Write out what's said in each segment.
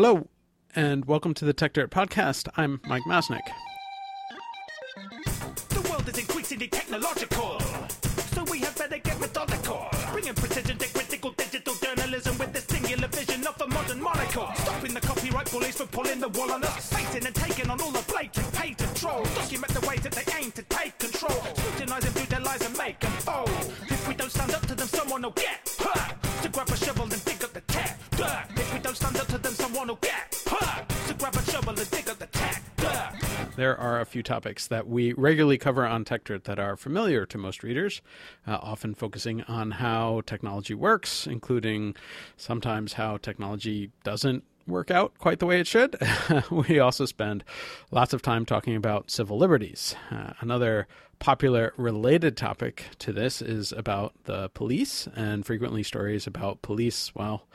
Hello, and welcome to the Techdirt Podcast. I'm Mike Masnick. The world is increasingly technological, so we better get methodical. Bringing precision to critical digital journalism with the singular vision of a modern monocle. Stopping the copyright police from pulling the wool on us. And taking on all the blatant. Document the ways that they aim to take control. Scrutinizing through their lies and make them fold. If we don't stand up to them, someone will get hurt. To grab a shovel and stand up to them, someone will get. To grab a shovel and dig up the. There are a few topics that we regularly cover on Techdirt that are familiar to most readers, uh, often focusing on how technology works, including sometimes how technology doesn't work out quite the way it should. we also spend lots of time talking about civil liberties. Uh, another popular related topic to this is about the police, and frequently stories about police, well,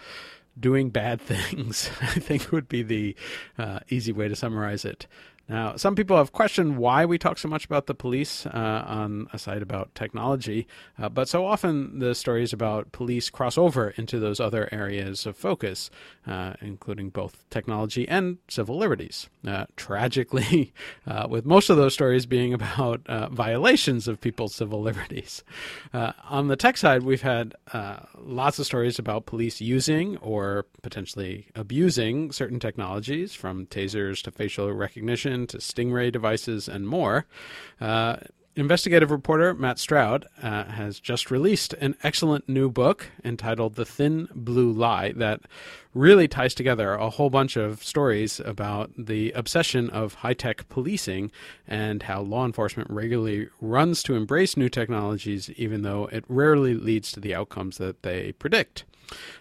doing bad things, I think would be the uh, easy way to summarize it. Now, some people have questioned why we talk so much about the police uh, on a site about technology, uh, but so often the stories about police cross over into those other areas of focus, uh, including both technology and civil liberties. Uh, tragically, uh, with most of those stories being about uh, violations of people's civil liberties. on the tech side, we've had lots of stories about police using or potentially abusing certain technologies, from tasers to facial recognition to Stingray devices and more. Uh, investigative reporter Matt Stroud uh, has just released an excellent new book entitled The Thin Blue Lie that really ties together a whole bunch of stories about the obsession of high tech policing and how law enforcement regularly runs to embrace new technologies, even though it rarely leads to the outcomes that they predict.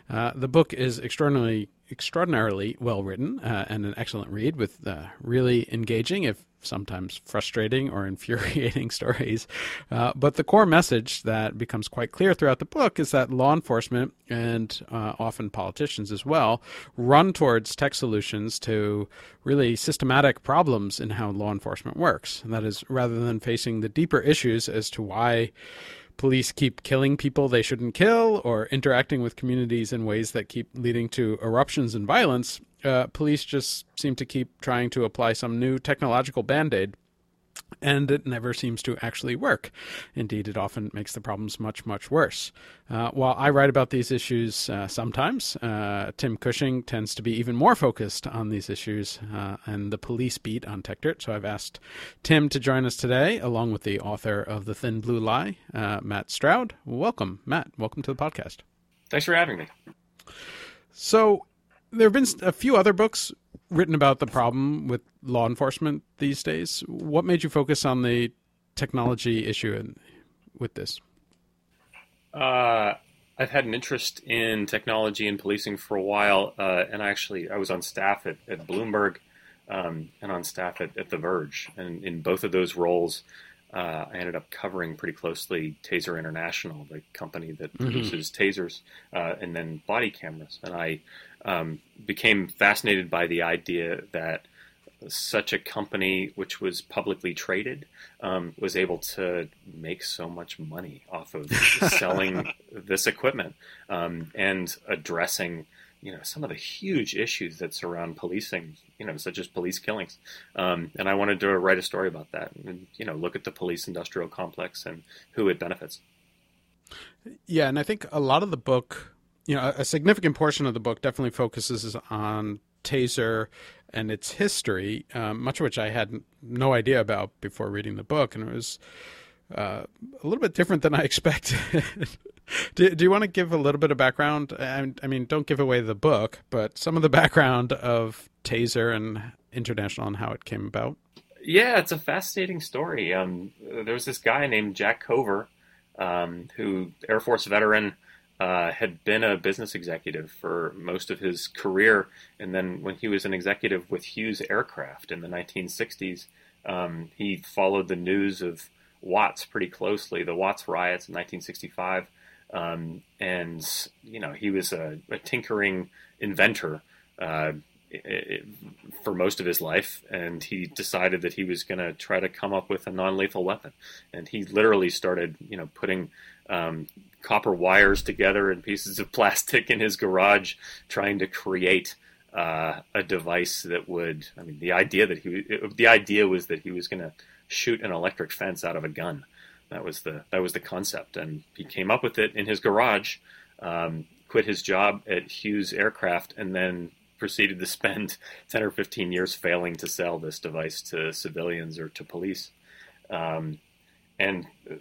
Uh, the book is extraordinarily extraordinarily well written uh, and an excellent read with uh, really engaging, if sometimes frustrating or infuriating stories. Uh, but the core message that becomes quite clear throughout the book is that law enforcement and uh, often politicians as well run towards tech solutions to really systematic problems in how law enforcement works. And that is, rather than facing the deeper issues as to why police keep killing people they shouldn't kill or interacting with communities in ways that keep leading to eruptions and violence, uh, police just seem to keep trying to apply some new technological band aid and it never seems to actually work. Indeed, it often makes the problems much, much worse. Uh, while I write about these issues uh, sometimes, uh, Tim Cushing tends to be even more focused on these issues uh, and the police beat on TechDirt. So I've asked Tim to join us today, along with the author of The Thin Blue Lie, uh, Matt Stroud. Welcome, Matt. Welcome to the podcast. Thanks for having me. So, there have been a few other books written about the problem with law enforcement these days. What made you focus on the technology issue in, with this? Uh, I've had an interest in technology and policing for a while, uh, and I actually I was on staff at, at Bloomberg um, and on staff at, at, The Verge, and in both of those roles, uh, I ended up covering pretty closely Taser International, the company that mm-hmm. produces tasers uh, and then body cameras, and I um, became fascinated by the idea that such a company, which was publicly traded, um, was able to make so much money off of selling this equipment um, and addressing, you know, some of the huge issues that surround policing, you know, such as police killings. Um, and I wanted to write a story about that, and you know, look at the police industrial complex and who it benefits. Yeah, and I think a lot of the book you know, a significant portion of the book definitely focuses on Taser and its history, um, much of which I had no idea about before reading the book, and it was a little bit different than I expected. do, do, you want to give a little bit of background? I, I, mean, don't give away the book, but some of the background of Taser and International and how it came about. Yeah, it's a fascinating story. Um, there was this guy named Jack Cover, um, who Air Force veteran uh, had been a business executive for most of his career, and then when he was an executive with Hughes Aircraft in the 1960s, um, he followed the news of Watts pretty closely, the Watts riots in 1965, um, and you know he was a, a tinkering inventor. Uh, for most of his life, and he decided that he was going to try to come up with a non-lethal weapon. And he literally started, you know, putting um, copper wires together and pieces of plastic in his garage, trying to create uh, a device that would. I mean, the idea that he it, the idea was that he was going to shoot an electric fence out of a gun. That was the that was the concept, and he came up with it in his garage. Um, quit his job at Hughes Aircraft, and then proceeded to spend 10 or 15 years failing to sell this device to civilians or to police. Um, and, uh,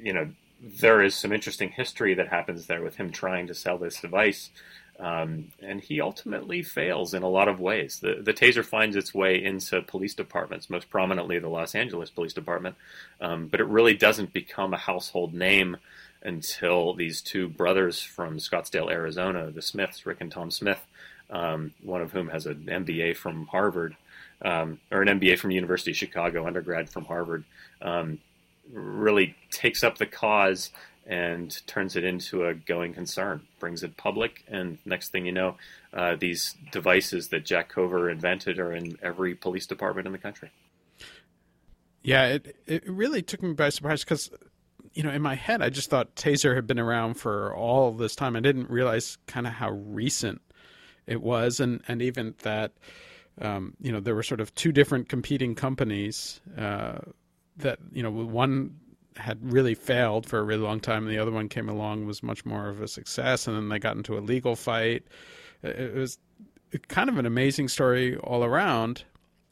you know, there is some interesting history that happens there with him trying to sell this device. Um, and he ultimately fails in a lot of ways. The, the taser finds its way into police departments, most prominently the Los Angeles Police Department, um, but it really doesn't become a household name until these two brothers from Scottsdale, Arizona, the Smiths, Rick and Tom Smith, um, one of whom has an MBA from Harvard, um, or an MBA from University of Chicago, undergrad from Harvard, um, really takes up the cause and turns it into a going concern, brings it public, and next thing you know, uh, these devices that Jack Cover invented are in every police department in the country. Yeah, it it really took me by surprise because, you know, in my head, I just thought Taser had been around for all this time. I didn't realize kind of how recent it was, and and even that, um, you know, there were sort of two different competing companies. Uh, that you know, one had really failed for a really long time, and the other one came along was much more of a success, and then they got into a legal fight. It was kind of an amazing story all around,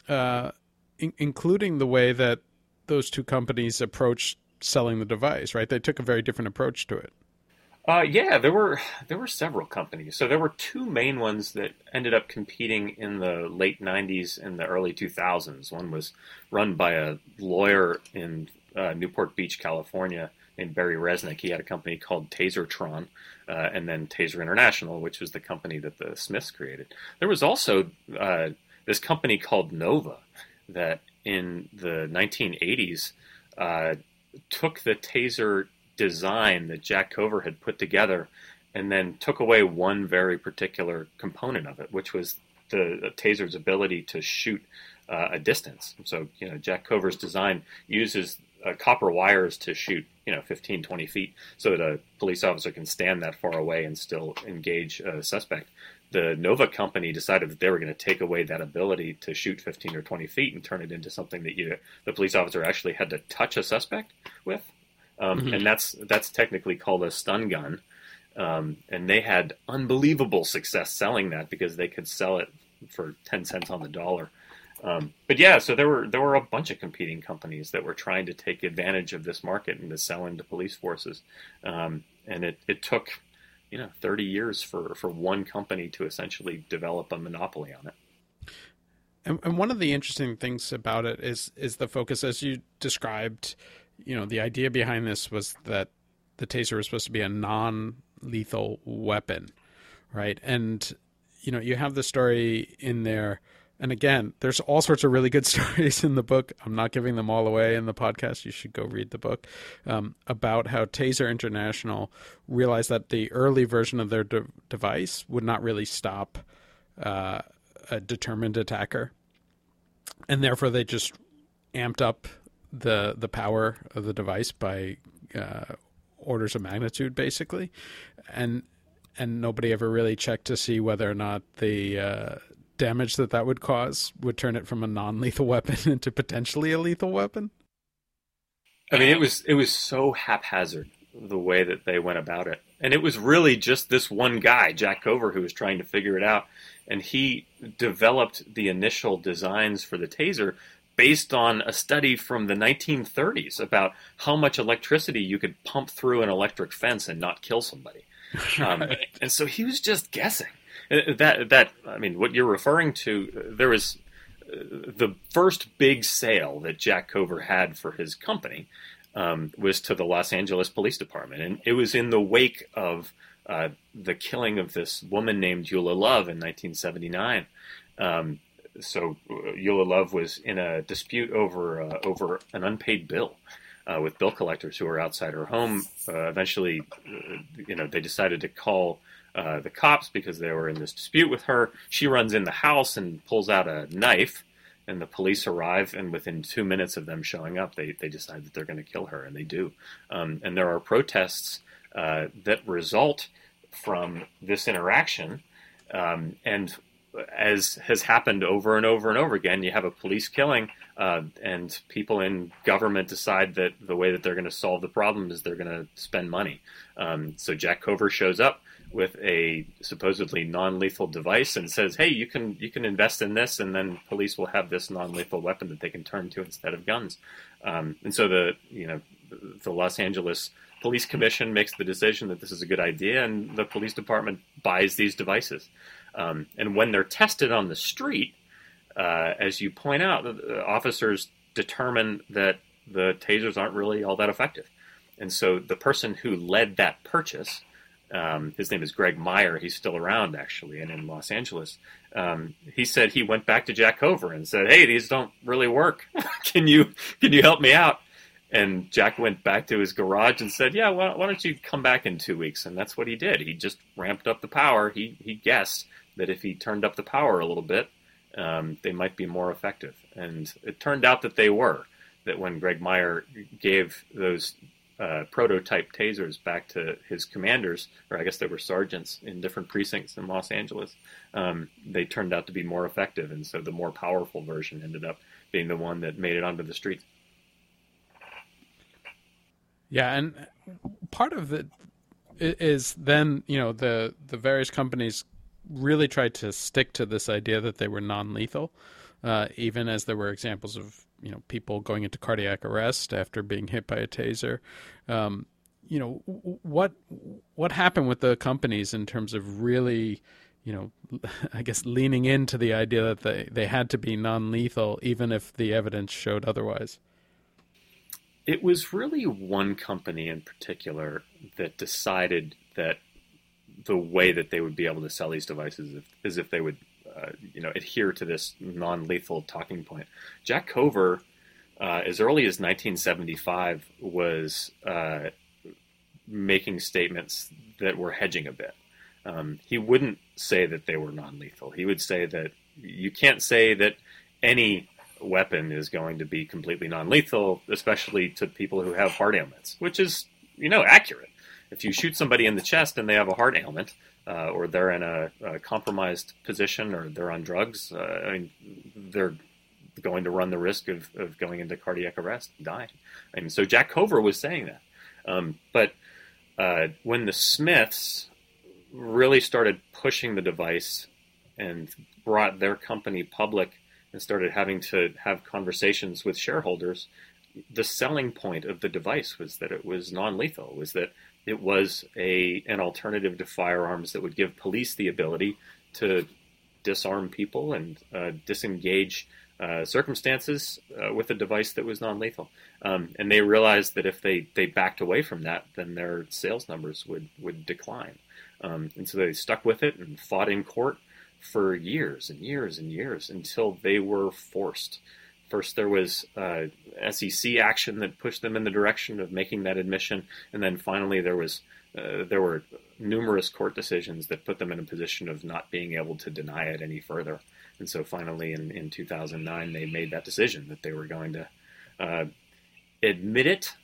uh, in- including the way that those two companies approached selling the device. Right, they took a very different approach to it. Uh, yeah, there were there were several companies. So there were two main ones that ended up competing in the late '90s and the early 2000s. One was run by a lawyer in uh, Newport Beach, California, named Barry Resnick. He had a company called Tasertron, uh, and then Taser International, which was the company that the Smiths created. There was also uh, this company called Nova that in the 1980s uh, took the Taser design that Jack Cover had put together and then took away one very particular component of it, which was the, taser's ability to shoot uh, a distance. So, you know, Jack Cover's design uses uh, copper wires to shoot, you know, 15, 20 feet so that a police officer can stand that far away and still engage a suspect. The Nova company decided that they were going to take away that ability to shoot 15 or 20 feet and turn it into something that you, the police officer actually had to touch a suspect with. Um, mm-hmm. And that's that's technically called a stun gun. Um, and they had unbelievable success selling that because they could sell it for ten cents on the dollar. Um, but yeah, so there were there were a bunch of competing companies that were trying to take advantage of this market and to sell into police forces, um, and it, it took you know 30 years for, for one company to essentially develop a monopoly on it. And, and one of the interesting things about it is is the focus, as you described. You know, the idea behind this was that the taser was supposed to be a non-lethal weapon, right? And you know, you have the story in there and again, there's all sorts of really good stories in the book. I'm not giving them all away in the podcast. You should go read the book um, about how Taser International realized that the early version of their de- device would not really stop uh, a determined attacker, and therefore they just amped up the the power of the device by uh, orders of magnitude, basically, and and nobody ever really checked to see whether or not the uh, damage that that would cause would turn it from a non-lethal weapon into potentially a lethal weapon. I mean, it was it was so haphazard the way that they went about it, and it was really just this one guy, Jack Cover, who was trying to figure it out, and he developed the initial designs for the taser based on a study from the 1930s about how much electricity you could pump through an electric fence and not kill somebody. Um, and so he was just guessing. Uh, that that I mean, what you're referring to, there was uh, the first big sale that Jack Cover had for his company um, was to the Los Angeles Police Department, and it was in the wake of uh, the killing of this woman named Eula Love in 1979. Um, so uh, Eula Love was in a dispute over uh, over an unpaid bill. Uh, with bill collectors who were outside her home. Uh, eventually, uh, you know, they decided to call uh, the cops because they were in this dispute with her. She runs in the house and pulls out a knife, and the police arrive. And within two minutes of them showing up, they, they decide that they're going to kill her, and they do. Um, and there are protests uh, that result from this interaction. Um, and as has happened over and over and over again, you have a police killing, uh, and people in government decide that the way that they're going to solve the problem is they're going to spend money. Um, so Jack Cover shows up with a supposedly non-lethal device and says, "Hey, you can you can invest in this, and then police will have this non-lethal weapon that they can turn to instead of guns." Um, and so the you know the Los Angeles Police Commission makes the decision that this is a good idea, and the police department buys these devices. Um, and when they're tested on the street, uh, as you point out, the officers determine that the tasers aren't really all that effective. And so the person who led that purchase um, his name is Greg Meyer. He's still around, actually, and in Los Angeles. Um, he said he went back to Jack Cover and said, "Hey, these don't really work. can you can you help me out?" And Jack went back to his garage and said, "Yeah, why, why don't you come back in two weeks?" And that's what he did. He just ramped up the power. He he guessed that if he turned up the power a little bit, um, they might be more effective. And it turned out that they were. That when Greg Meyer gave those uh, prototype tasers back to his commanders, or I guess they were sergeants in different precincts in Los Angeles. Um, they turned out to be more effective, and so the more powerful version ended up being the one that made it onto the streets. Yeah, and part of it is then you know the the various companies really tried to stick to this idea that they were non-lethal, uh, even as there were examples of you know people going into cardiac arrest after being hit by a taser. Um, you know what what happened with the companies in terms of really you know I guess leaning into the idea that they they had to be non-lethal even if the evidence showed otherwise. It was really one company in particular that decided that the way that they would be able to sell these devices is if they would uh, you know adhere to this non-lethal talking point. Jack Cover, uh, as early as 1975, was uh, making statements that were hedging a bit. Um, he wouldn't say that they were non-lethal. He would say that you can't say that any weapon is going to be completely non-lethal, especially to people who have heart ailments, which is you know accurate. If you shoot somebody in the chest and they have a heart ailment, uh, or they're in a, a, compromised position or they're on drugs, uh, I mean, they're going to run the risk of, of going into cardiac arrest dying. I mean, so Jack Cover was saying that. Um, but uh, when the Smiths really started pushing the device and brought their company public and started having to have conversations with shareholders, the selling point of the device was that it was non-lethal, was that it was a an alternative to firearms that would give police the ability to disarm people and uh, disengage uh, circumstances uh, with a device that was non-lethal. Um, and they realized that if they, they backed away from that, then their sales numbers would would decline. Um, and so they stuck with it and fought in court for years and years and years until they were forced First, there was uh, SEC action that pushed them in the direction of making that admission, and then finally there was uh, there were numerous court decisions that put them in a position of not being able to deny it any further. And so finally, in, in 2009, they made that decision that they were going to uh, admit it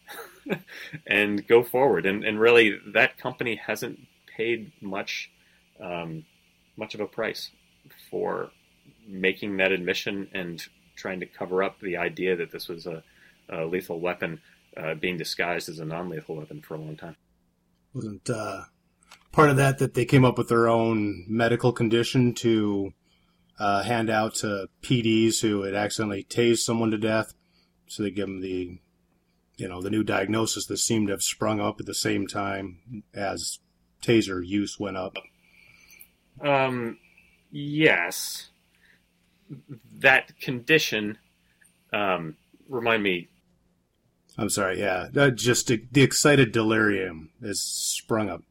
and go forward. And, and really, that company hasn't paid much um, much of a price for making that admission and trying to cover up the idea that this was a, a lethal weapon uh, being disguised as a non-lethal weapon for a long time. Wasn't uh, part of that that they came up with their own medical condition to uh, hand out to PDs who had accidentally tased someone to death, so they give them the, you know, the new diagnosis that seemed to have sprung up at the same time as taser use went up. Um, yes, that condition um, remind me. I'm sorry. Yeah, uh, just the excited delirium has sprung up.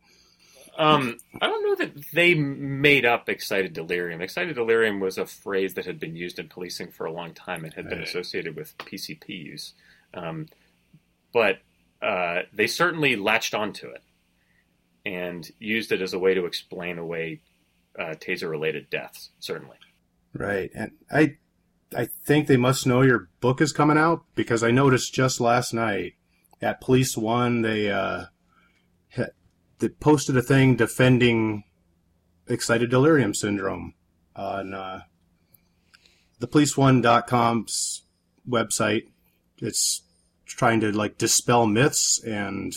Um, I don't know that they made up excited delirium. Excited delirium was a phrase that had been used in policing for a long time. It had right. been associated with PCP use, um, but uh, they certainly latched onto it and used it as a way to explain away uh, taser-related deaths. Certainly. Right. And I I think they must know your book is coming out because I noticed just last night at Police One they uh they posted a thing defending excited delirium syndrome. on uh, the policeone.com's website. It's trying to like dispel myths, and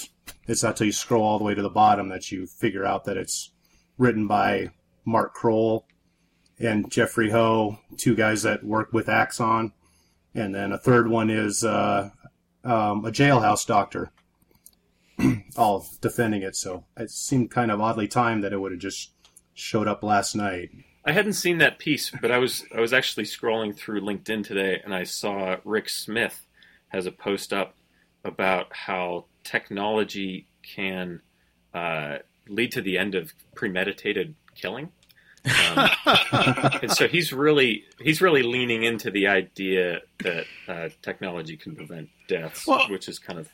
it's not till you scroll all the way to the bottom that you figure out that it's written by Mark Kroll and Jeffrey Ho, two guys that work with Axon, and then a third one is uh, um, a jailhouse doctor, all defending it. So it seemed kind of oddly timed that it would have just showed up last night. I hadn't seen that piece, but I was I was actually scrolling through LinkedIn today, and I saw Rick Smith has a post up about how technology can uh, lead to the end of premeditated killing. Um, and so he's really he's really leaning into the idea that uh, technology can prevent deaths, Well- which is kind of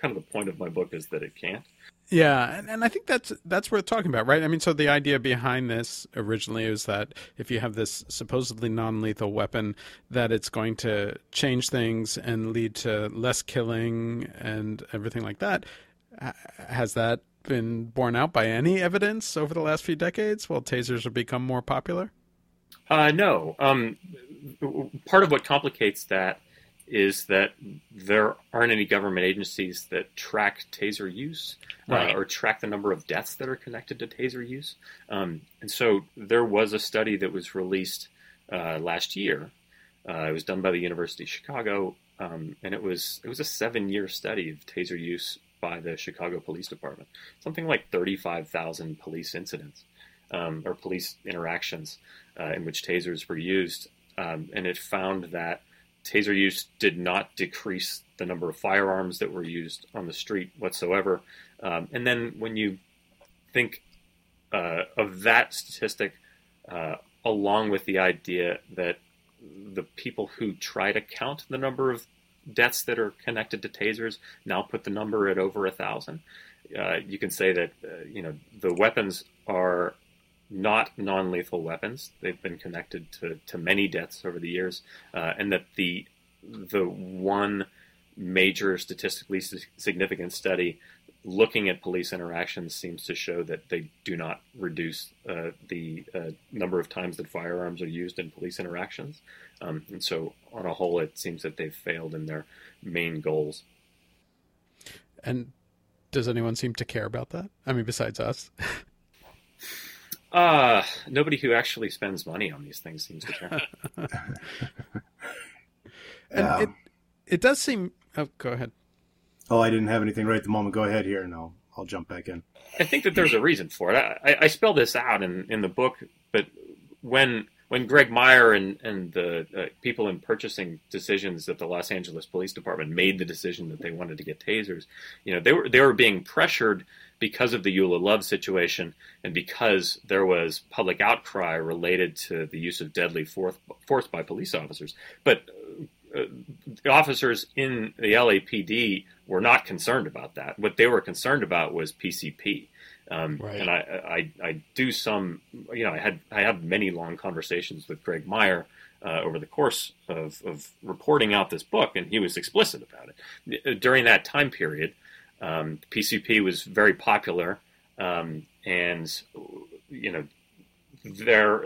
kind of the point of my book is that it can't. Yeah, and, and I think that's that's worth talking about, right? I mean, so the idea behind this originally is that if you have this supposedly non-lethal weapon, that it's going to change things and lead to less killing and everything like that. Ha- Has that been borne out by any evidence over the last few decades? While tasers have become more popular. Uh, no. Um, part of what complicates that is that there aren't any government agencies that track taser use Right. uh, or track the number of deaths that are connected to taser use. Um, and so there was a study that was released uh, last year. Uh, it was done by the University of Chicago, um, and it was it was a seven year study of taser use by the Chicago Police Department. Something like thirty five thousand police incidents um, or police interactions uh, in which tasers were used, um, and it found that taser use did not decrease the number of firearms that were used on the street whatsoever. Um, and then when you think uh, of that statistic, uh, along with the idea that the people who try to count the number of deaths that are connected to tasers now put the number at over a thousand. Uh, you can say that uh, you know the weapons are not non-lethal weapons. They've been connected to, to many deaths over the years, uh, and that the the one major statistically significant study looking at police interactions seems to show that they do not reduce uh, the uh, number of times that firearms are used in police interactions. Um, and so, on a whole, it seems that they've failed in their main goals. And does anyone seem to care about that? I mean, besides us. Uh, nobody who actually spends money on these things seems to care. And Yeah. it it does seem. Oh, go ahead. Oh, I didn't have anything right at the moment. Go ahead here, and I'll I'll jump back in. I think that there's a reason for it. I, I, I spell this out in, in the book, but when when Greg Meyer and and the uh, people in purchasing decisions at the Los Angeles Police Department made the decision that they wanted to get tasers, you know, they were they were being pressured because of the Eula Love situation and because there was public outcry related to the use of deadly force, force by police officers. But uh, the officers in the LAPD were not concerned about that. What they were concerned about was PCP. Um, Right. And I, I, I do some, you know, I had I had many long conversations with Greg Meyer uh, over the course of, of reporting out this book, and he was explicit about it. During that time period, um, PCP was very popular, um, and you know, there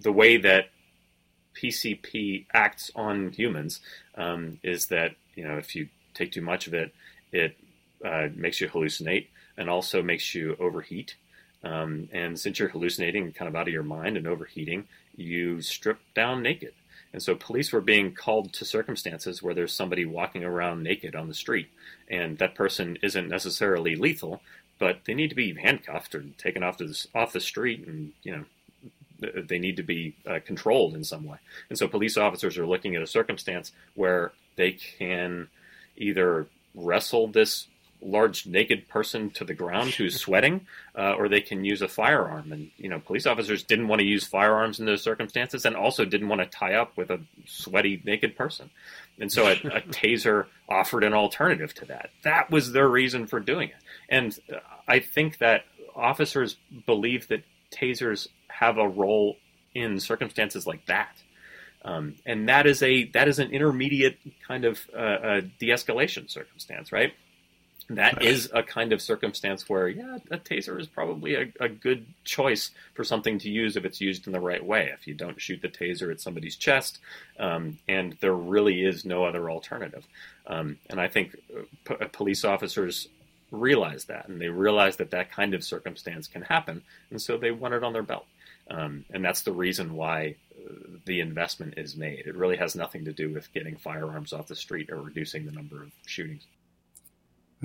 the way that PCP acts on humans um, is that you know if you take too much of it, it uh, makes you hallucinate and also makes you overheat. Um, and since you're hallucinating, kind of out of your mind and overheating, you strip down naked. And so police were being called to circumstances where there's somebody walking around naked on the street, and that person isn't necessarily lethal, but they need to be handcuffed or taken off the off the street, and you know they need to be uh, controlled in some way. And so police officers are looking at a circumstance where they can either wrestle this large naked person to the ground who's sweating, uh, or they can use a firearm. And you know, police officers didn't want to use firearms in those circumstances, and also didn't want to tie up with a sweaty naked person. And so a, a taser offered an alternative to that. That was their reason for doing it. And uh, I think that officers believe that tasers have a role in circumstances like that. Um, and that is a that is an intermediate kind of uh, uh, de-escalation circumstance, right? that is a kind of circumstance where, yeah, a taser is probably a, a, good choice for something to use if it's used in the right way. If you don't shoot the taser at somebody's chest, um, and there really is no other alternative. Um, and I think uh, p- uh, police officers realize that, and they realize that that kind of circumstance can happen, and so they want it on their belt. Um, and that's the reason why uh, the investment is made. It really has nothing to do with getting firearms off the street or reducing the number of shootings.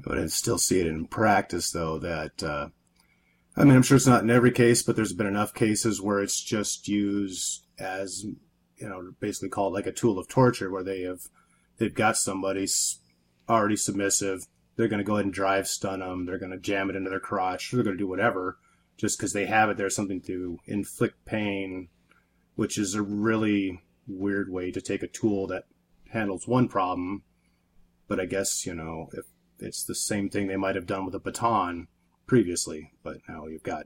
But I still see it in practice, though, that, uh, I mean, I'm sure it's not in every case, but there's been enough cases where it's just used as, you know, basically called like a tool of torture where they have, they've got somebody already submissive. They're going to go ahead and drive stun them. They're going to jam it into their crotch. They're going to do whatever just because they have it there's something to inflict pain, which is a really weird way to take a tool that handles one problem. But I guess, you know, if it's the same thing they might have done with a baton previously, but now you've got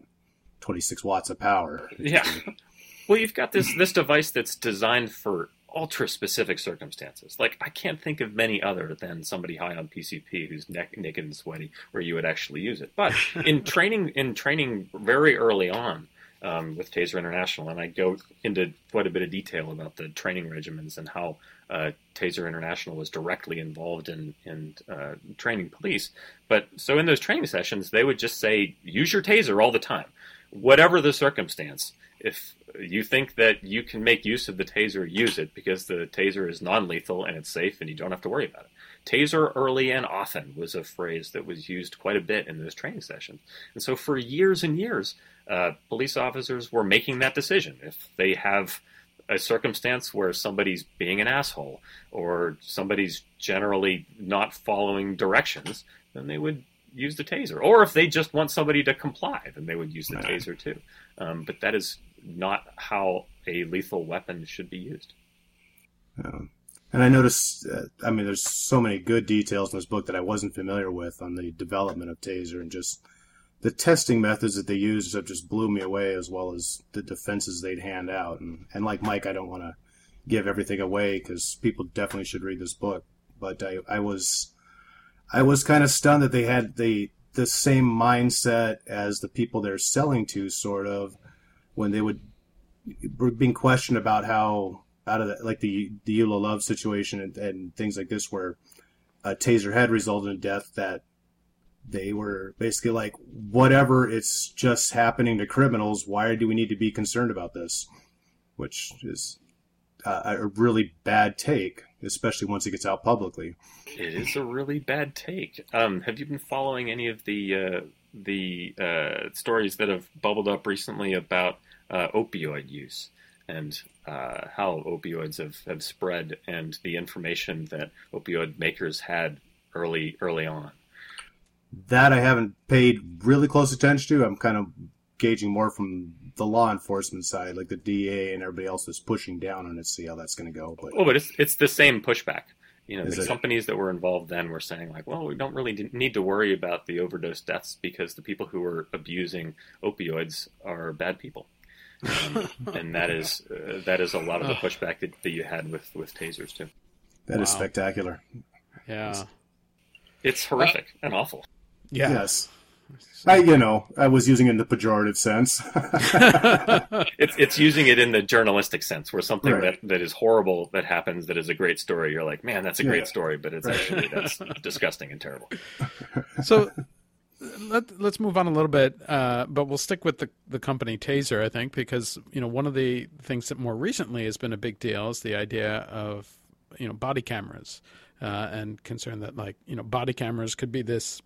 26 watts of power. Yeah. Well, you've got this this device that's designed for ultra specific circumstances. Like I can't think of many other than somebody high on PCP who's neck, naked and sweaty where you would actually use it. But in training, in training very early on, um, with Taser International, and I go into quite a bit of detail about the training regimens and how uh, Taser International was directly involved in in uh, training police. But so in those training sessions, they would just say, "Use your Taser all the time, whatever the circumstance." If you think that you can make use of the Taser, use it because the Taser is non-lethal and it's safe, and you don't have to worry about it. Taser early and often was a phrase that was used quite a bit in those training sessions. And so for years and years, uh, police officers were making that decision. If they have a circumstance where somebody's being an asshole or somebody's generally not following directions, then they would use the taser. Or if they just want somebody to comply, then they would use the taser too. Um, but that is not how a lethal weapon should be used. And I noticed, uh, I mean, there's so many good details in this book that I wasn't familiar with on the development of Taser and just the testing methods that they used have just blew me away, as well as the defenses they'd hand out. And, and like Mike, I don't want to give everything away because people definitely should read this book. But I, I was, I was kind of stunned that they had the the same mindset as the people they're selling to, sort of, when they would being questioned about how out of the, like the the Eula Love situation and, and things like this, where a taser had resulted in death, that they were basically like, whatever, it's just happening to criminals. Why do we need to be concerned about this? Which is uh, a really bad take, especially once it gets out publicly. It is a really bad take. Um, have you been following any of the uh, the uh, stories that have bubbled up recently about uh, opioid use? and uh, how opioids have, have spread and the information that opioid makers had early early on. That I haven't paid really close attention to. I'm kind of gauging more from the law enforcement side, like the DA and everybody else is pushing down on it, see how that's going to go. But, oh, but it's it's the same pushback. You know, the it? companies that were involved then were saying like, well, we don't really need to worry about the overdose deaths because the people who are abusing opioids are bad people. Um, and that is uh, that is a lot of the pushback that, that you had with with tasers too. That wow. is spectacular. Yeah, it's, it's horrific uh, and awful. Yeah. Yes. I, you know, I was using it in the pejorative sense. it's it's using it in the journalistic sense, where something right. that, that is horrible that happens that is a great story. You're like, man, that's a great story, but it's right. actually that's disgusting and terrible. So let, let's move on a little bit, uh, but we'll stick with the, the company Taser, I think, because you know one of the things that more recently has been a big deal is the idea of you know body cameras uh, and concern that like you know body cameras could be this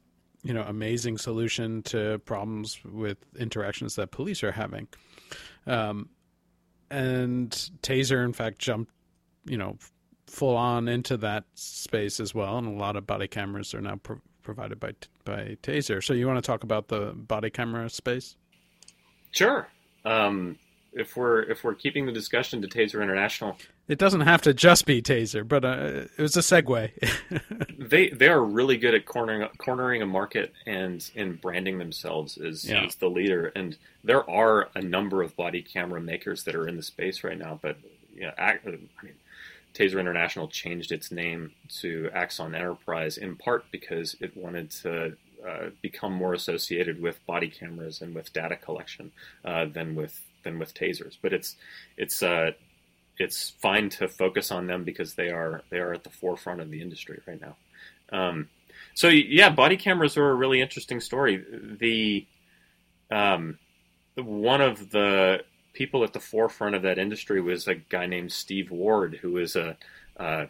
you know amazing solution to problems with interactions that police are having, um, and Taser in fact jumped you know full on into that space as well, and a lot of body cameras are now. Pro- provided by by Taser. So you want to talk about the body camera space? Sure. Um, if we're if we're keeping the discussion to Taser International, it doesn't have to just be Taser, but uh, it was a segue. they they are really good at cornering cornering a market and in branding themselves as, yeah. as the leader. And there are a number of body camera makers that are in the space right now. But yeah, I, I mean, Taser International changed its name to Axon Enterprise in part because it wanted to uh, become more associated with body cameras and with data collection uh, than with than with tasers. But it's it's uh, it's fine to focus on them because they are they are at the forefront of the industry right now. Um, so yeah, body cameras are a really interesting story. The um, one of the people at the forefront of that industry was a guy named Steve Ward, who is a uh,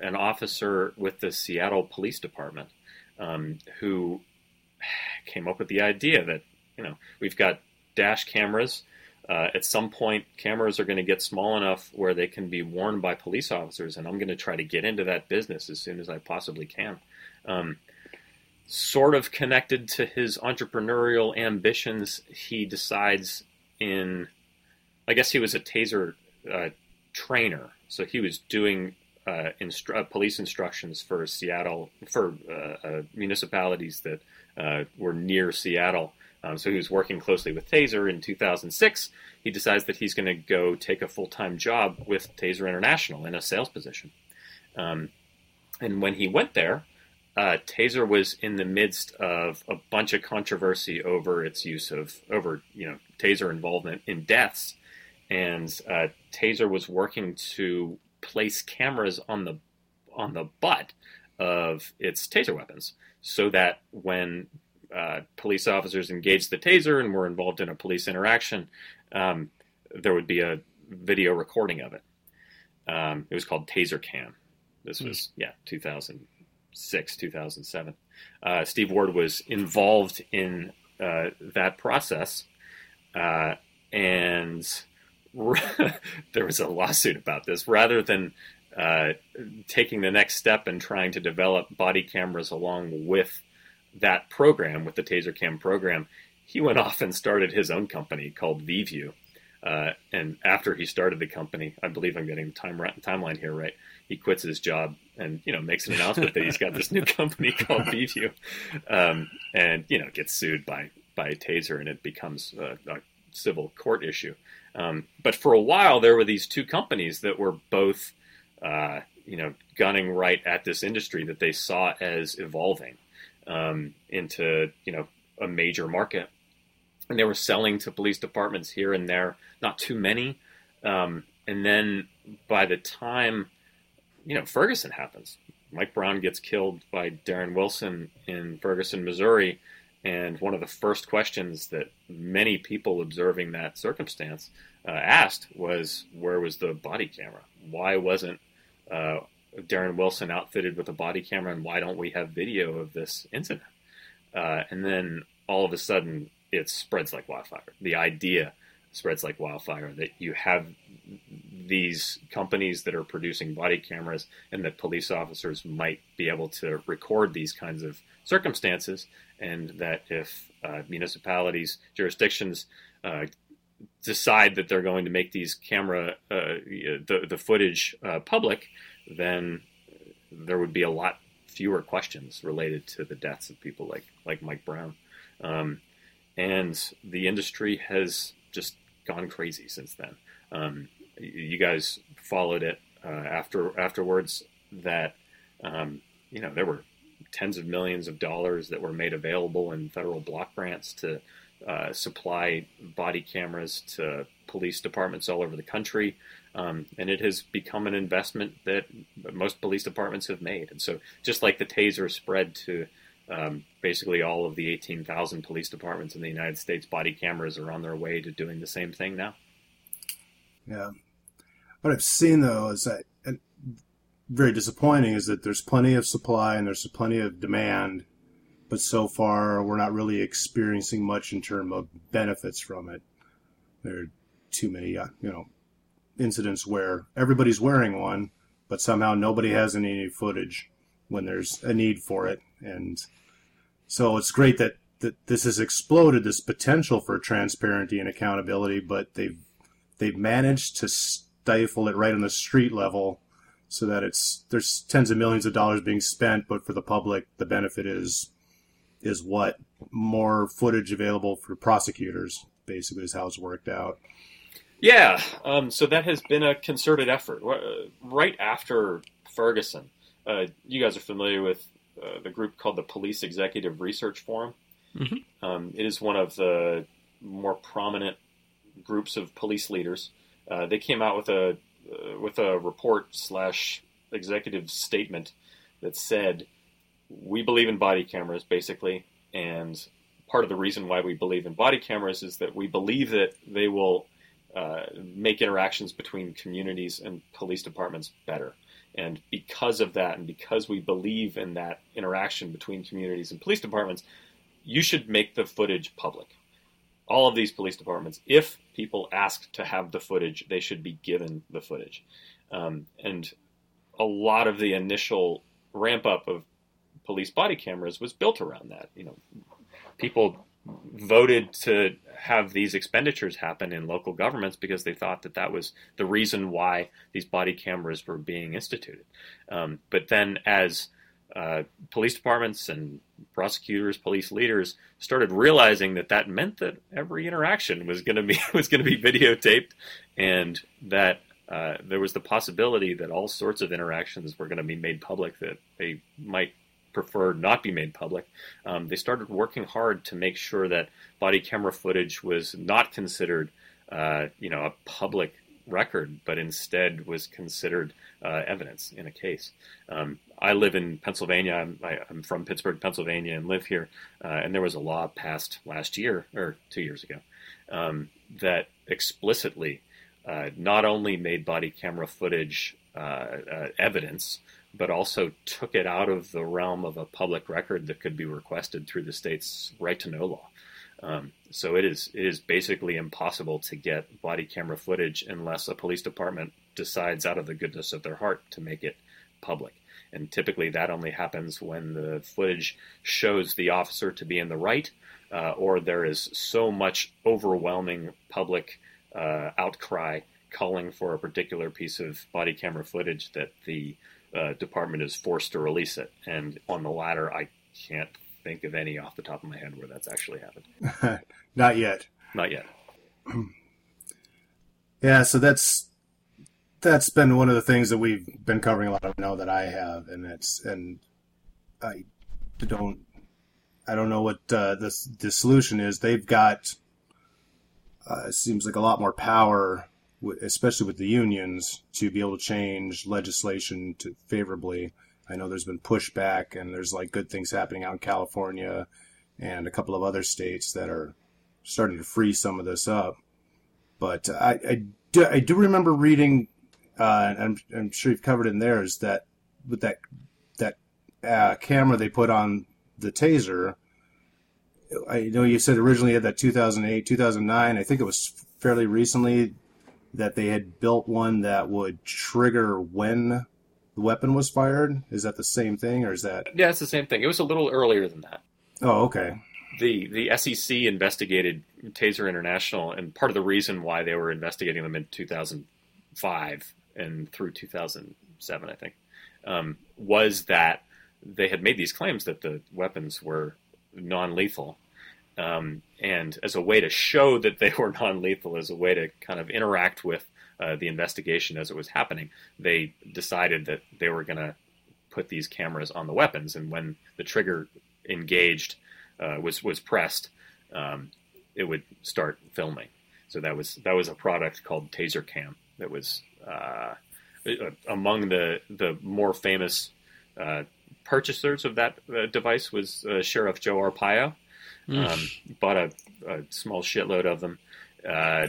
an officer with the Seattle Police Department, um, who came up with the idea that you know we've got dash cameras. Uh, at some point, cameras are going to get small enough where they can be worn by police officers, and I'm going to try to get into that business as soon as I possibly can. Um, sort of connected to his entrepreneurial ambitions, he decides in, I guess he was a taser uh, trainer, so he was doing uh, instru- uh, police instructions for Seattle for uh, uh, municipalities that were near Seattle. Um, so he was working closely with Taser. In 2006, he decides that he's going to go take a full time job with Taser International in a sales position. Um, and when he went there, uh, Taser was in the midst of a bunch of controversy over its use of over you know Taser involvement in deaths, and uh, Taser was working to place cameras on the on the butt of its Taser weapons, so that when uh, police officers engaged the Taser and were involved in a police interaction, um, there would be a video recording of it. Um, it was called Taser Cam. This hmm. was mm. yeah 2006, 2007. Uh, Steve Ward was involved in uh, that process, uh, and there was a lawsuit about this. Rather than uh, taking the next step and trying to develop body cameras along with that program, with the Taser Cam program, he went off and started his own company called Vievu. Uh, and after he started the company, I believe I'm getting the time timeline here right he quits his job and you know makes an announcement that he's got this new company called Vievu, um, and you know gets sued by by Taser, and it becomes a, a civil court issue. Um, but for a while, there were these two companies that were both, uh, you know, gunning right at this industry that they saw as evolving um, into, you know, a major market, and they were selling to police departments here and there, not too many. Um, and then by the time you know, Ferguson happens. Mike Brown gets killed by Darren Wilson in Ferguson, Missouri. And one of the first questions that many people observing that circumstance uh, asked was, Where was the body camera? Why wasn't uh, Darren Wilson outfitted with a body camera? And why don't we have video of this incident? Uh, and then all of a sudden, it spreads like wildfire. The idea spreads like wildfire that you have these companies that are producing body cameras and that police officers might be able to record these kinds of circumstances and that if uh, municipalities jurisdictions uh, decide that they're going to make these camera uh, the, the footage uh, public then there would be a lot fewer questions related to the deaths of people like like Mike Brown um, and the industry has just gone crazy since then. Um, you guys followed it uh, after afterwards. That um, you know there were tens of millions of dollars that were made available in federal block grants to uh, supply body cameras to police departments all over the country. Um, and it has become an investment that most police departments have made. And so, just like the taser spread to um, basically all of the 18,000 police departments in the United States, body cameras are on their way to doing the same thing now. Yeah. What I've seen though is that very disappointing is that there's plenty of supply and there's plenty of demand, but so far we're not really experiencing much in terms of benefits from it. There are too many, uh, you know, incidents where everybody's wearing one, but somehow nobody has any footage when there's a need for it. And so it's great that, that this has exploded, this potential for transparency and accountability, but they've they've managed to stifle it right on the street level so that it's there's tens of millions of dollars being spent, but for the public, the benefit is is what more footage available for prosecutors. Basically, is how it's worked out. Yeah, um, so that has been a concerted effort. Uh, right after Ferguson, uh, you guys are familiar with uh, the group called the Police Executive Research Forum. Mhm. Um, it is one of the more prominent groups of police leaders. Uh, they came out with a uh, with a report slash executive statement that said we believe in body cameras basically, and part of the reason why we believe in body cameras is that we believe that they will uh, make interactions between communities and police departments better. And because of that, and because we believe in that interaction between communities and police departments, you should make the footage public. All of these police departments, if people ask to have the footage, they should be given the footage. Um, and a lot of the initial ramp up of police body cameras was built around that. You know, people voted to have these expenditures happen in local governments because they thought that that was the reason why these body cameras were being instituted. Um, but then, as uh, police departments and prosecutors, police leaders started realizing that that meant that every interaction was going to be was going to be videotaped, and that uh, there was the possibility that all sorts of interactions were going to be made public that they might prefer not be made public. Um, they started working hard to make sure that body camera footage was not considered, uh, you know, a public record, but instead was considered uh, evidence in a case. Um, I live in Pennsylvania. I'm, I, I'm from Pittsburgh, Pennsylvania, and live here. Uh, and there was a law passed last year or two years ago um, that explicitly uh, not only made body camera footage uh, uh, evidence, but also took it out of the realm of a public record that could be requested through the state's right to know law. Um, so it is it is basically impossible to get body camera footage unless a police department decides out of the goodness of their heart to make it public. And typically that only happens when the footage shows the officer to be in the right, uh, or there is so much overwhelming public uh, outcry calling for a particular piece of body camera footage that the uh, department is forced to release it. And on the latter, I can't think of any off the top of my head where that's actually happened. Not yet. Not yet. Yeah, so that's that's been one of the things that we've been covering a lot of now that I have, and it's and I don't I don't know what uh, the the solution is. They've got uh, it seems like a lot more power, especially with the unions, to be able to change legislation to favorably. I know there's been pushback, and there's like good things happening out in California and a couple of other states that are starting to free some of this up. But I, I, do, I do remember reading, uh, and I'm, I'm sure you've covered in there, is that with that that uh, camera they put on the taser. I know you said originally had that 2008, 2009. I think it was fairly recently that they had built one that would trigger when the weapon was fired. Is that the same thing, or is that? Yeah, it's the same thing. It was a little earlier than that. Oh, okay. The the SEC investigated Taser International, and part of the reason why they were investigating them in 2005 and through 2007, I think, um, was that they had made these claims that the weapons were non-lethal, um, and as a way to show that they were non-lethal, as a way to kind of interact with uh, the investigation as it was happening, they decided that they were going to put these cameras on the weapons, and when the trigger engaged uh, was was pressed, um, it would start filming. So that was that was a product called Taser Cam that was uh, among the the more famous uh, purchasers of that uh, device was uh, Sheriff Joe Arpaio. Um, bought a, a small shitload of them. Uh,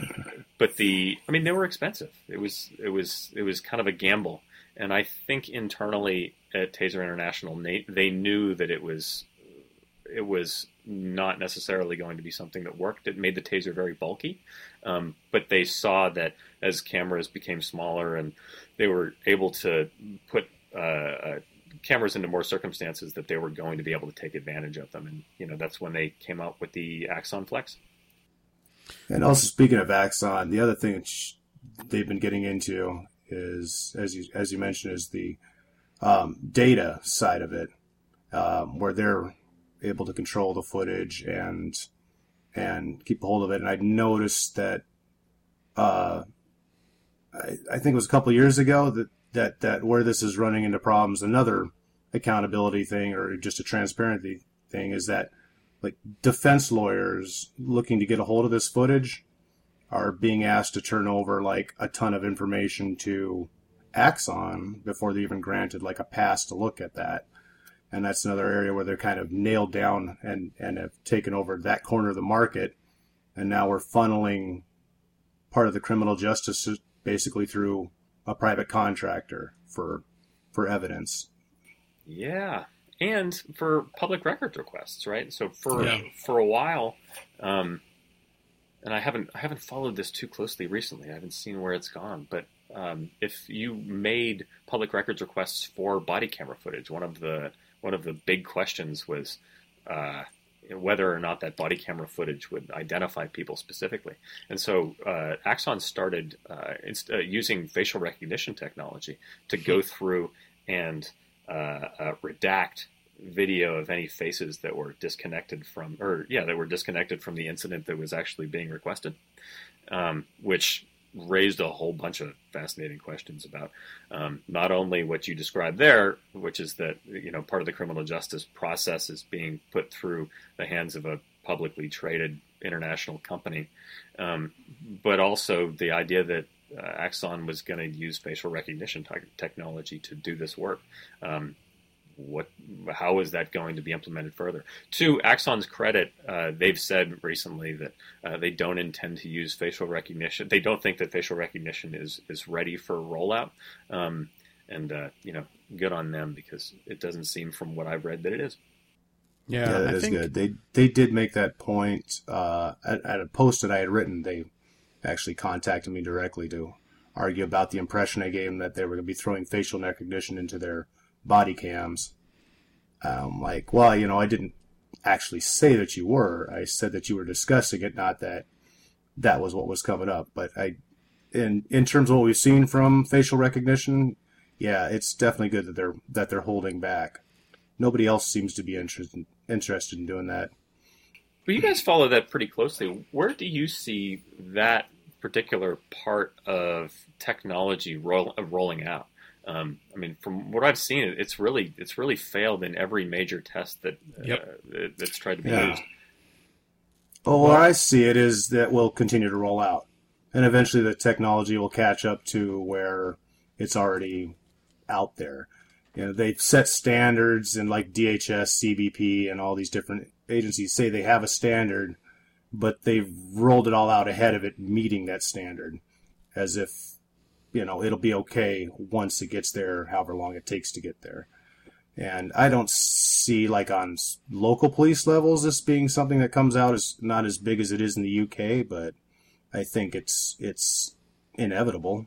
but the, I mean, they were expensive. It was, it was, it was kind of a gamble. And I think internally at Taser International, they, knew that it was, it was not necessarily going to be something that worked. It made the taser very bulky, um, but they saw that as cameras became smaller and they were able to put uh, uh, cameras into more circumstances, that they were going to be able to take advantage of them. And you know that's when they came out with the Axon Flex. And also speaking of Axon, the other thing they've been getting into is, as you as you mentioned, is the um, data side of it, um, where they're able to control the footage and and keep hold of it. And I noticed that uh, I, I think it was a couple years ago that, that, that where this is running into problems, another accountability thing or just a transparency thing is that like defense lawyers looking to get a hold of this footage are being asked to turn over like a ton of information to Axon before they're even granted like a pass to look at that. And that's another area where they're kind of nailed down and, and have taken over that corner of the market. And now we're funneling part of the criminal justice basically through a private contractor for for evidence. Yeah, and for public records requests, right? So for Yeah. for a while, um, and I haven't I haven't followed this too closely recently. I haven't seen where it's gone, but um, if you made public records requests for body camera footage, one of the one of the big questions was uh, whether or not that body camera footage would identify people specifically. And so uh, Axon started uh, inst- uh, using facial recognition technology to go through and uh, uh, redact video of any faces that were disconnected from, or yeah, that were disconnected from the incident that was actually being requested, um, which raised a whole bunch of fascinating questions about um, not only what you described there, which is that you know part of the criminal justice process is being put through the hands of a publicly traded international company, um, but also the idea that uh, Axon was going to use facial recognition te- technology to do this work. Um, what? How is that going to be implemented further? To Axon's credit, uh, they've said recently that uh, they don't intend to use facial recognition. They don't think that facial recognition is is ready for rollout. Um, and uh, you know, good on them because it doesn't seem from what I've read that it is. Yeah, Yeah, that I is think good. They they did make that point uh, at, at a post that I had written. They actually contacted me directly to argue about the impression I gave them that they were going to be throwing facial recognition into their body cams. Um, like, well, you know, I didn't actually say that you were. I said that you were discussing it, not that that was what was coming up. But I, in in terms of what we've seen from facial recognition, yeah, it's definitely good that they're that they're holding back. Nobody else seems to be interested interested in doing that. But you guys follow that pretty closely. Where do you see that particular part of technology roll, rolling out? Um, I mean, from what I've seen, it's really it's really failed in every major test that uh, Yep. that- that's tried to be Yeah. used. Well, where I see it is that will continue to roll out, and eventually the technology will catch up to where it's already out there. You know, they've set standards, and like DHS, CBP, and all these different agencies say they have a standard, but they've rolled it all out ahead of it meeting that standard, as if you know it'll be okay once it gets there, however long it takes to get there. And I don't see like on local police levels this being something that comes out as not as big as it is in the UK, but I think it's it's inevitable.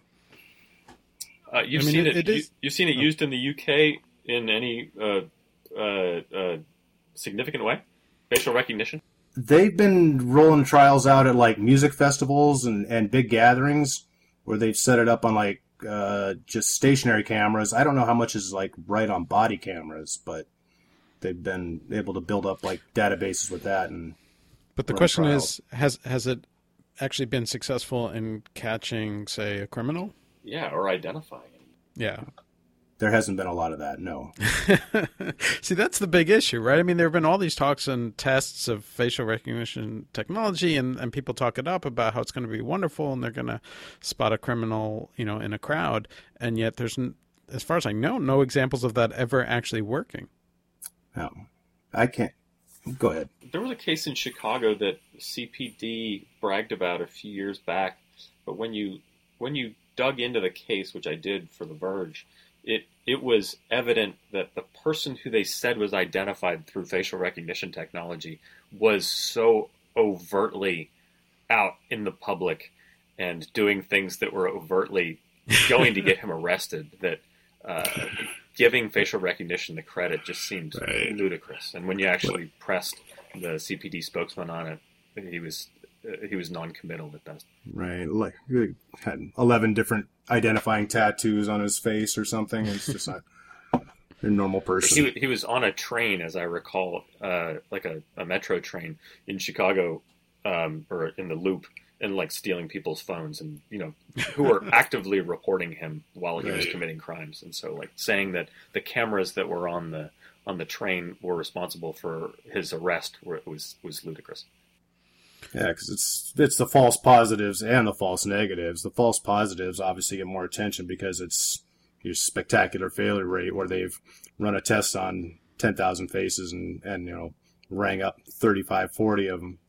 Uh, you've I mean, seen it- it. it is- you, have seen it used in the UK in any uh, uh, uh, significant way? Facial recognition. They've been rolling trials out at like music festivals and, and big gatherings where they've set it up on like uh, just stationary cameras. I don't know how much is like right on body cameras, but they've been able to build up like databases with that and But the question trials. is, has has it actually been successful in catching, say, a criminal? Yeah, or identifying. Yeah. There hasn't been a lot of that. No. See, that's the big issue, right? I mean, there have been all these talks and tests of facial recognition technology, and, and people talk it up about how it's going to be wonderful and they're going to spot a criminal, you know, in a crowd. And yet, there's, as far as I know, no examples of that ever actually working. No. I can't. Go ahead. There was a case in Chicago that CPD bragged about a few years back, but when you when you dug into the case, which I did for The Verge, it it was evident that the person who they said was identified through facial recognition technology was so overtly out in the public and doing things that were overtly going to get him arrested that uh, giving facial recognition the credit just seemed Right. ludicrous. And when you actually pressed the CPD spokesman on it, he was he was non-committal at best. Right. Like he had eleven different identifying tattoos on his face or something. It's just not a normal person. He, he was on a train, as I recall, uh, like a, a metro train in Chicago, um, or in the loop, and like stealing people's phones and you know who were actively reporting him while he was committing crimes and so like saying that the cameras that were on the on the train were responsible for his arrest were, was was ludicrous Yeah, because it's it's the false positives and the false negatives. The false positives obviously get more attention because it's your spectacular failure rate where they've run a test on ten thousand faces and and you know rang up 35, 40 of them.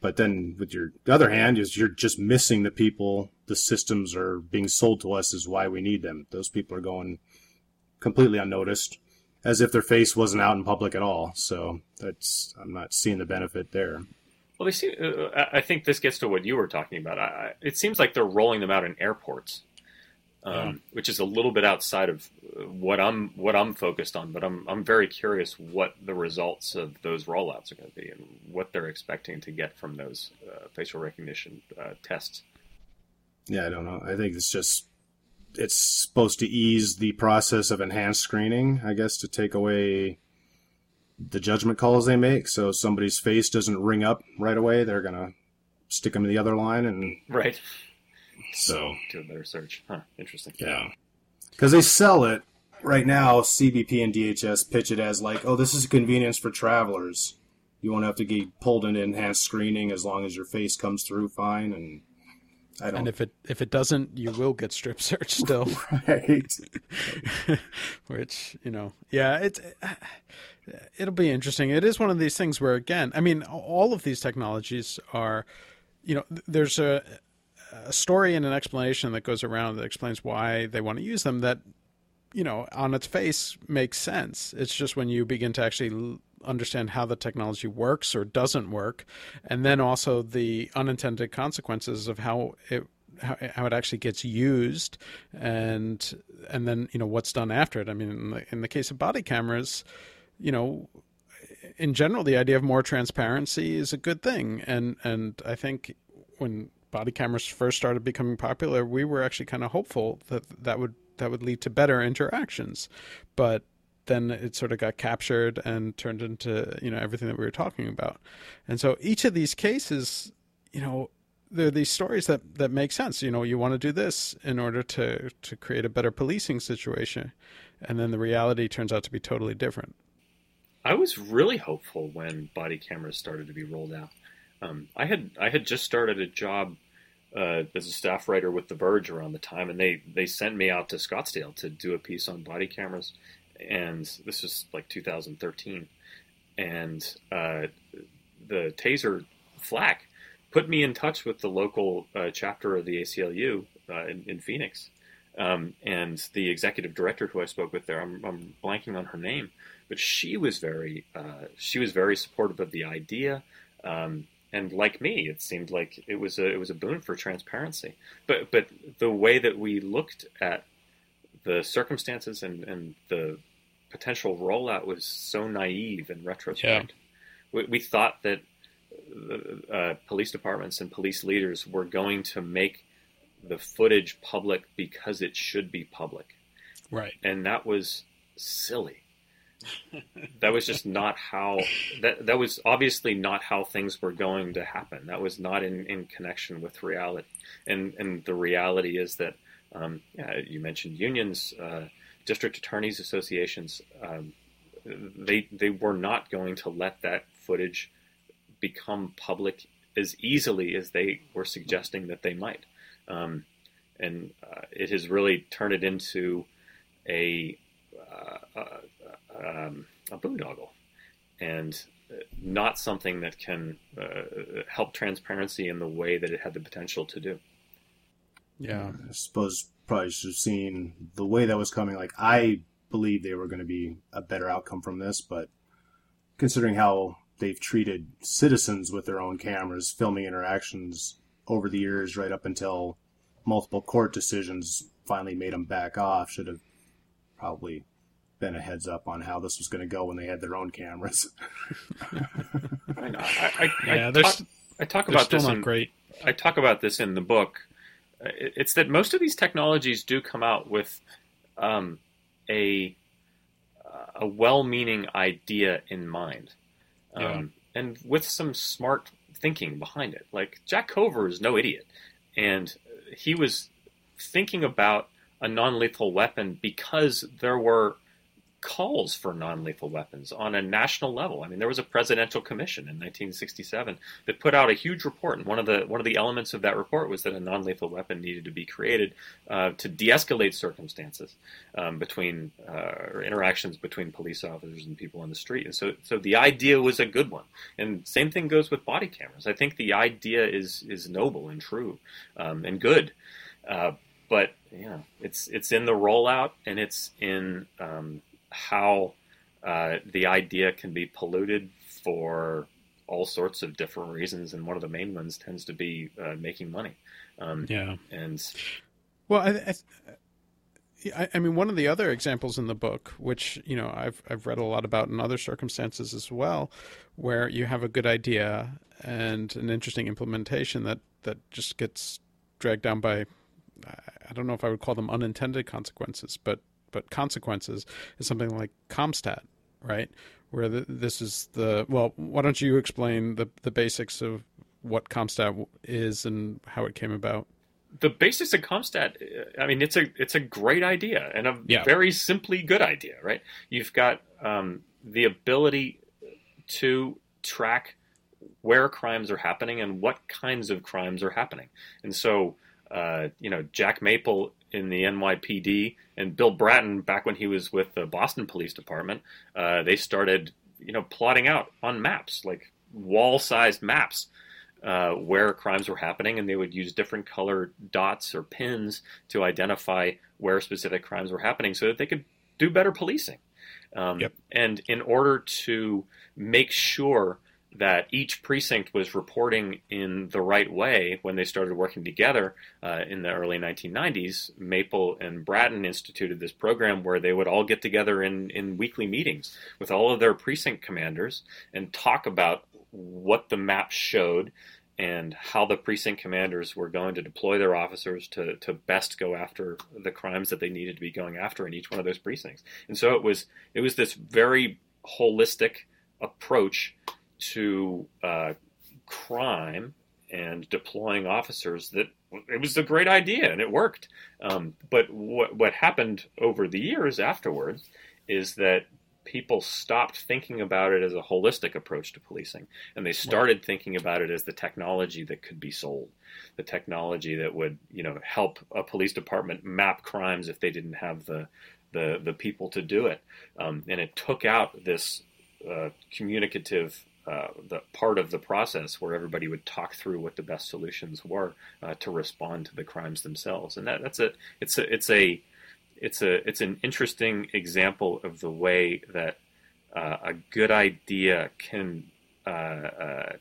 But then with your the other hand is you're just missing the people. The systems are being sold to us is why we need them. Those people are going completely unnoticed, as if their face wasn't out in public at all. So that's I'm not seeing the benefit there. Well they see uh, I- think this gets to what you were talking about I, I, it seems like they're rolling them out in airports um, Yeah. which is a little bit outside of uh, what I'm what I'm focused on. But I'm I'm very curious what the results of those rollouts are going to be and what they're expecting to get from those uh, facial recognition uh, tests. Yeah, I don't know. I think it's just it's supposed to ease the process of enhanced screening, I guess, to take away the judgment calls they make. So if somebody's face doesn't ring up right away, they're gonna stick them in the other line, and Right. so Do a better search. Huh. Interesting. yeah, because they sell it right now. CBP and DHS pitch it as like, oh, this is a convenience for travelers. You won't have to get pulled into enhanced screening as long as your face comes through fine, and I don't. And if it if it doesn't, you will get strip searched still. right. which you know yeah it's it'll be interesting. It is one of these things where again i mean all of these technologies are you know there's a, a story and an explanation that goes around that explains why they want to use them that you know on its face makes sense. It's just when you begin to actually understand how the technology works or doesn't work and then also the unintended consequences of how it how, it actually gets used and and then you know what's done after it. I mean in the, in the case of body cameras you know in general the idea of more transparency is a good thing. And and i think when body cameras first started becoming popular we were actually kind of hopeful that that would that would lead to better interactions. But then it sort of got captured and turned into you know everything that we were talking about. And so each of these cases you know there are these stories that that make sense. You know you want to do this in order to to create a better policing situation. And then the reality turns out to be totally different I was really hopeful when body cameras started to be rolled out. Um, I had I had just started a job uh, as a staff writer with The Verge around the time, and they they sent me out to Scottsdale to do a piece on body cameras, and this was like 2013, and uh, the Taser Flack put me in touch with the local uh, chapter of the ACLU uh, in, in Phoenix. Um, and the executive director who I spoke with there, I'm, I'm blanking on her name, but she was very uh, she was very supportive of the idea. Um, and like me, it seemed like it was a it was a boon for transparency. But but the way that we looked at the circumstances and, and the potential rollout was so naive in retrospect. We, we thought that uh, police departments and police leaders were going to make the footage public because it should be public right and that was silly. That was just not how that that was obviously not how things were going to happen. That was not in, in connection with reality. And and the reality is that um, yeah, you mentioned unions, uh, district attorneys associations. Um, they they were not going to let that footage become public as easily as they were suggesting that they might. Um, and uh, it has really turned it into a uh, uh, um, a boondoggle, and not something that can uh, help transparency in the way that it had the potential to do. yeah I suppose probably should have seen the way that was coming. Like I believe they were going to be a better outcome from this, but considering how they've treated citizens with their own cameras, filming interactions over the years, right up until multiple court decisions finally made them back off, should have probably been a heads up on how this was going to go when they had their own cameras. I, know. I, I, yeah I, talk, I talk about still this not in, great I talk about this in the book. Uh, It's that most of these technologies do come out with um, a a well-meaning idea in mind, um, Yeah. and with some smart thinking behind it. Like Jack Cover is no idiot, and he was thinking about a non-lethal weapon because there were calls for non-lethal weapons on a national level. I mean, there was a presidential commission in 1967 that put out a huge report, and one of the one of the elements of that report was that a non-lethal weapon needed to be created uh, to de-escalate circumstances um, between uh, or interactions between police officers and people on the street. And so, so the idea was a good one. And same thing goes with body cameras. I think the idea is is noble and true um, and good. Uh, but yeah, it's it's in the rollout and it's in um, how uh, the idea can be polluted for all sorts of different reasons, and one of the main ones tends to be uh, making money. Um, yeah, and well, I, I, I, mean, one of the other examples in the book, which you know I've I've read a lot about in other circumstances as well, where you have a good idea and an interesting implementation that that just gets dragged down by I don't know if I would call them unintended consequences, but but consequences is something like CompStat, right? Where the, this is the well, why don't you explain the the basics of what CompStat is and how it came about? The basics of CompStat, I mean, it's a it's a great idea and a yeah. very simply good idea, right? You've got um, the ability to track where crimes are happening and what kinds of crimes are happening, and so uh, you know, Jack Maple in the NYPD and Bill Bratton back when he was with the Boston Police Department, uh, they started, you know, plotting out on maps, like wall-sized maps, uh, where crimes were happening, and they would use different color dots or pins to identify where specific crimes were happening, so that they could do better policing. Um, yep. And in order to make sure that each precinct was reporting in the right way when they started working together uh, in the early 1990s. Maple and Bratton instituted this program where they would all get together in, in weekly meetings with all of their precinct commanders and talk about what the map showed and how the precinct commanders were going to deploy their officers to, to best go after the crimes that they needed to be going after in each one of those precincts. And so it was it was this very holistic approach to uh, crime and deploying officers that it was a great idea and it worked. Um, but what what happened over the years afterwards is that people stopped thinking about it as a holistic approach to policing and they started thinking about it as the technology that could be sold the technology that would you know help a police department map crimes if they didn't have the the, the people to do it um, and it took out this uh, communicative uh, the part of the process where everybody would talk through what the best solutions were uh, to respond to the crimes themselves, and that, that's a it's a it's a it's a it's an interesting example of the way that uh, a good idea can uh, uh,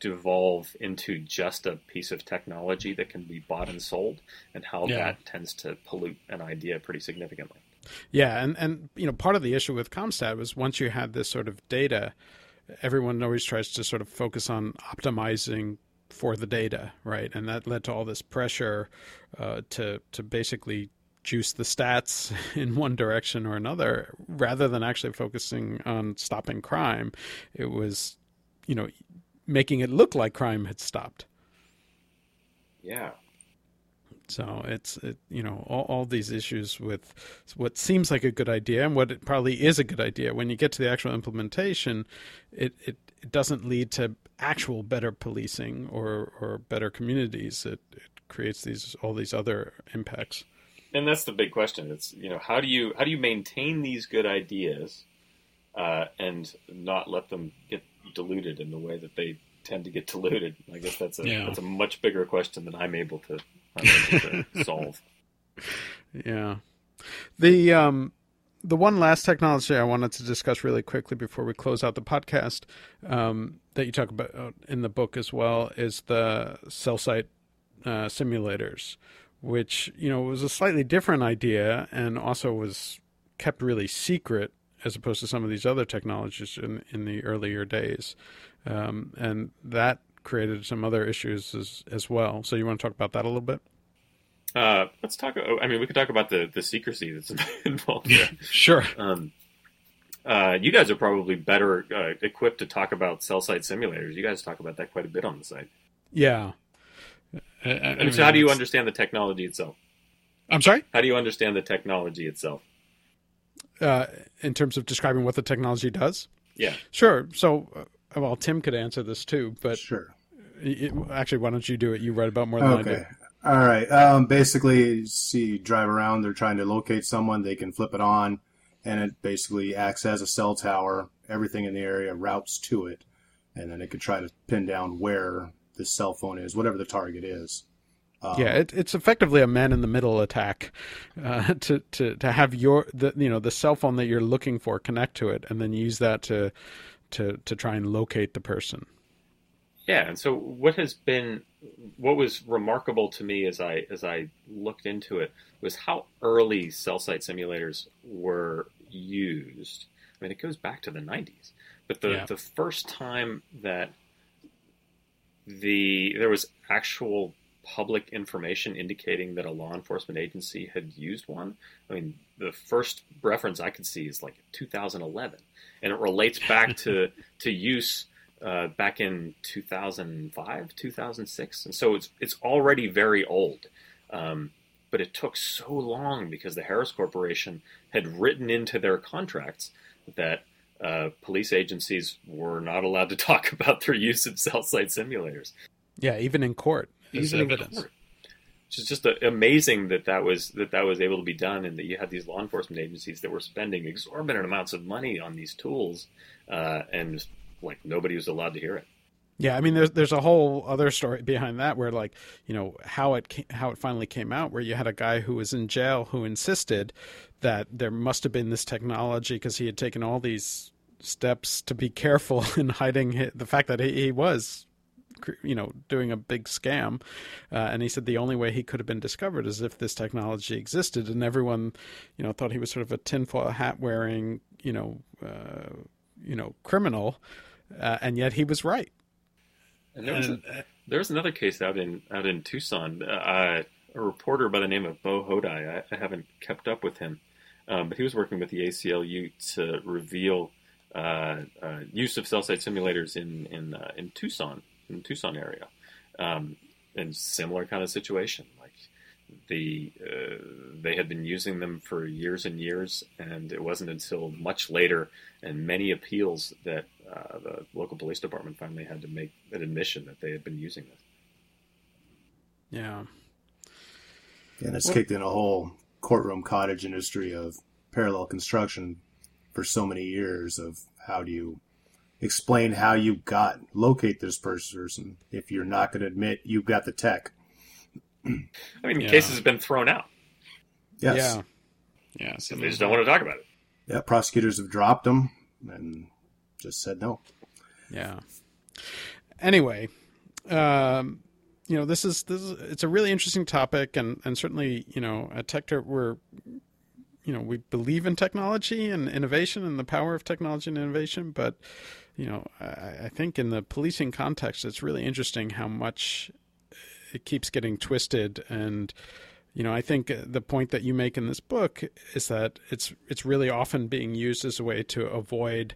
devolve into just a piece of technology that can be bought and sold, and how yeah. that tends to pollute an idea pretty significantly. Yeah, and and you know part of the issue with CompStat was once you had this sort of data everyone always tries to sort of focus on optimizing for the data, right? And that led to all this pressure uh, to to basically juice the stats in one direction or another, rather than actually focusing on stopping crime. It was, you know, making it look like crime had stopped. Yeah, so it's it, you know all, all these issues with what seems like a good idea and what it probably is a good idea. When you get to the actual implementation, it, it, it doesn't lead to actual better policing or, or better communities. It, it creates these all these other impacts. And that's the big question. It's you know how do you how do you maintain these good ideas uh, and not let them get diluted in the way that they tend to get diluted? I guess that's a yeah. that's a much bigger question than I'm able to to solve. Yeah. The um the one last technology I wanted to discuss really quickly before we close out the podcast um, that you talk about in the book as well is the cell site uh, simulators, which you know was a slightly different idea and also was kept really secret as opposed to some of these other technologies in in the earlier days, um, and that created some other issues as, as well. So you want to talk about that a little bit? Uh, let's talk. I mean, we could talk about the the secrecy that's involved. There. sure. Um, Uh, you guys are probably better uh, equipped to talk about cell site simulators. You guys talk about that quite a bit on the site. Yeah. I- I- And so, how do you understand the technology itself? I'm sorry. How do you understand the technology itself? Uh, in terms of describing what the technology does. Yeah. Sure. So, uh, well, Tim could answer this too, but Sure. it, actually, why don't you do it? You read about more than I Okay. do. All right. Um, basically, you see, drive around. They're trying to locate someone. They can flip it on, and it basically acts as a cell tower. Everything in the area routes to it, and then it could try to pin down where the cell phone is, whatever the target is. Um, Yeah, it, it's effectively a man-in-the-middle attack uh, to, to to have your the you know the cell phone that you're looking for connect to it, and then use that to to to try and locate the person. Yeah, and so what has been what was remarkable to me as I as I looked into it was how early cell site simulators were used. I mean, it goes back to the '90s, but the Yeah. the first time that the there was actual public information indicating that a law enforcement agency had used one. I mean, the first reference I could see is like 2011, and it relates back to to use uh, back in 2005, 2006, and so it's it's already very old. Um, but it took so long because the Harris Corporation had written into their contracts that uh, police agencies were not allowed to talk about their use of cell site simulators, Yeah, even in court, even in court. Is just amazing that that was that that was able to be done, and that you had these law enforcement agencies that were spending exorbitant amounts of money on these tools, uh, and like nobody was allowed to hear it. Yeah, I mean, there's there's a whole other story behind that where like you know how it ca- how it finally came out where you had a guy who was in jail who insisted that there must have been this technology because he had taken all these steps to be careful in hiding hi the fact that he, he was you know doing a big scam uh, and he said the only way he could have been discovered is if this technology existed and everyone you know thought he was sort of a tinfoil hat wearing you know uh, you know criminal uh, and yet he was right And there was, And, a, there was another case out in out in Tucson. Uh, a reporter by the name of Beau Hodai. I, I haven't kept up with him, um, but he was working with the ACLU to reveal uh, uh, use of cell site simulators in in uh, in Tucson, in the Tucson area, um, in similar kind of situation. Like the uh, they had been using them for years and years, and it wasn't until much later and many appeals that uh, the local police department finally had to make an admission that they had been using this. yeah And it's kicked in a whole courtroom cottage industry of parallel construction for so many years of how do you explain how you got locate this person if you're not going to admit you've got the tech. I mean, Yeah. cases have been thrown out. Yes. yeah yeah so They just don't want to talk about it. Yeah, prosecutors have dropped them and just said no. Yeah. Anyway, um, you know, this is this is it's a really interesting topic, and and certainly, you know, at Techdirt we're, you know, we believe in technology and innovation and the power of technology and innovation, but you know, I, I think in the policing context, it's really interesting how much it keeps getting twisted. And you know i think the point that you make in this book is that it's it's really often being used as a way to avoid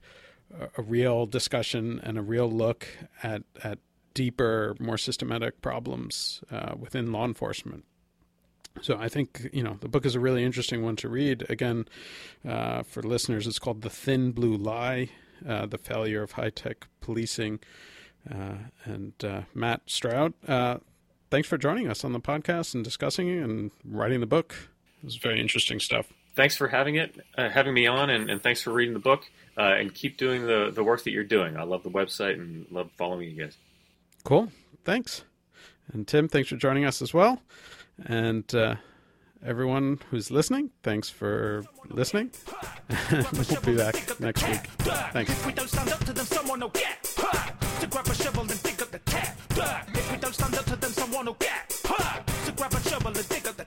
a, a real discussion and a real look at at deeper more systematic problems uh, within law enforcement so I think you know the book is a really interesting one to read. Again, uh, for listeners, it's called "The Thin Blue Lie: uh, The Failure of High Tech Policing." Uh, and uh, Matt Stroud, uh, thanks for joining us on the podcast and discussing and writing the book. It was very interesting stuff. Thanks for having it, uh, having me on, and, and thanks for reading the book. Uh, and keep doing the, the work that you're doing. I love the website and love following you guys. Cool. Thanks. And Tim, thanks for joining us as well. And uh, everyone who's listening, thanks for listening. we'll be back next week. Thanks. If we don't stand up to them, someone will get to grab a shovel and dig up the. If we don't stand up to them, someone will get to grab a shovel and dig up the.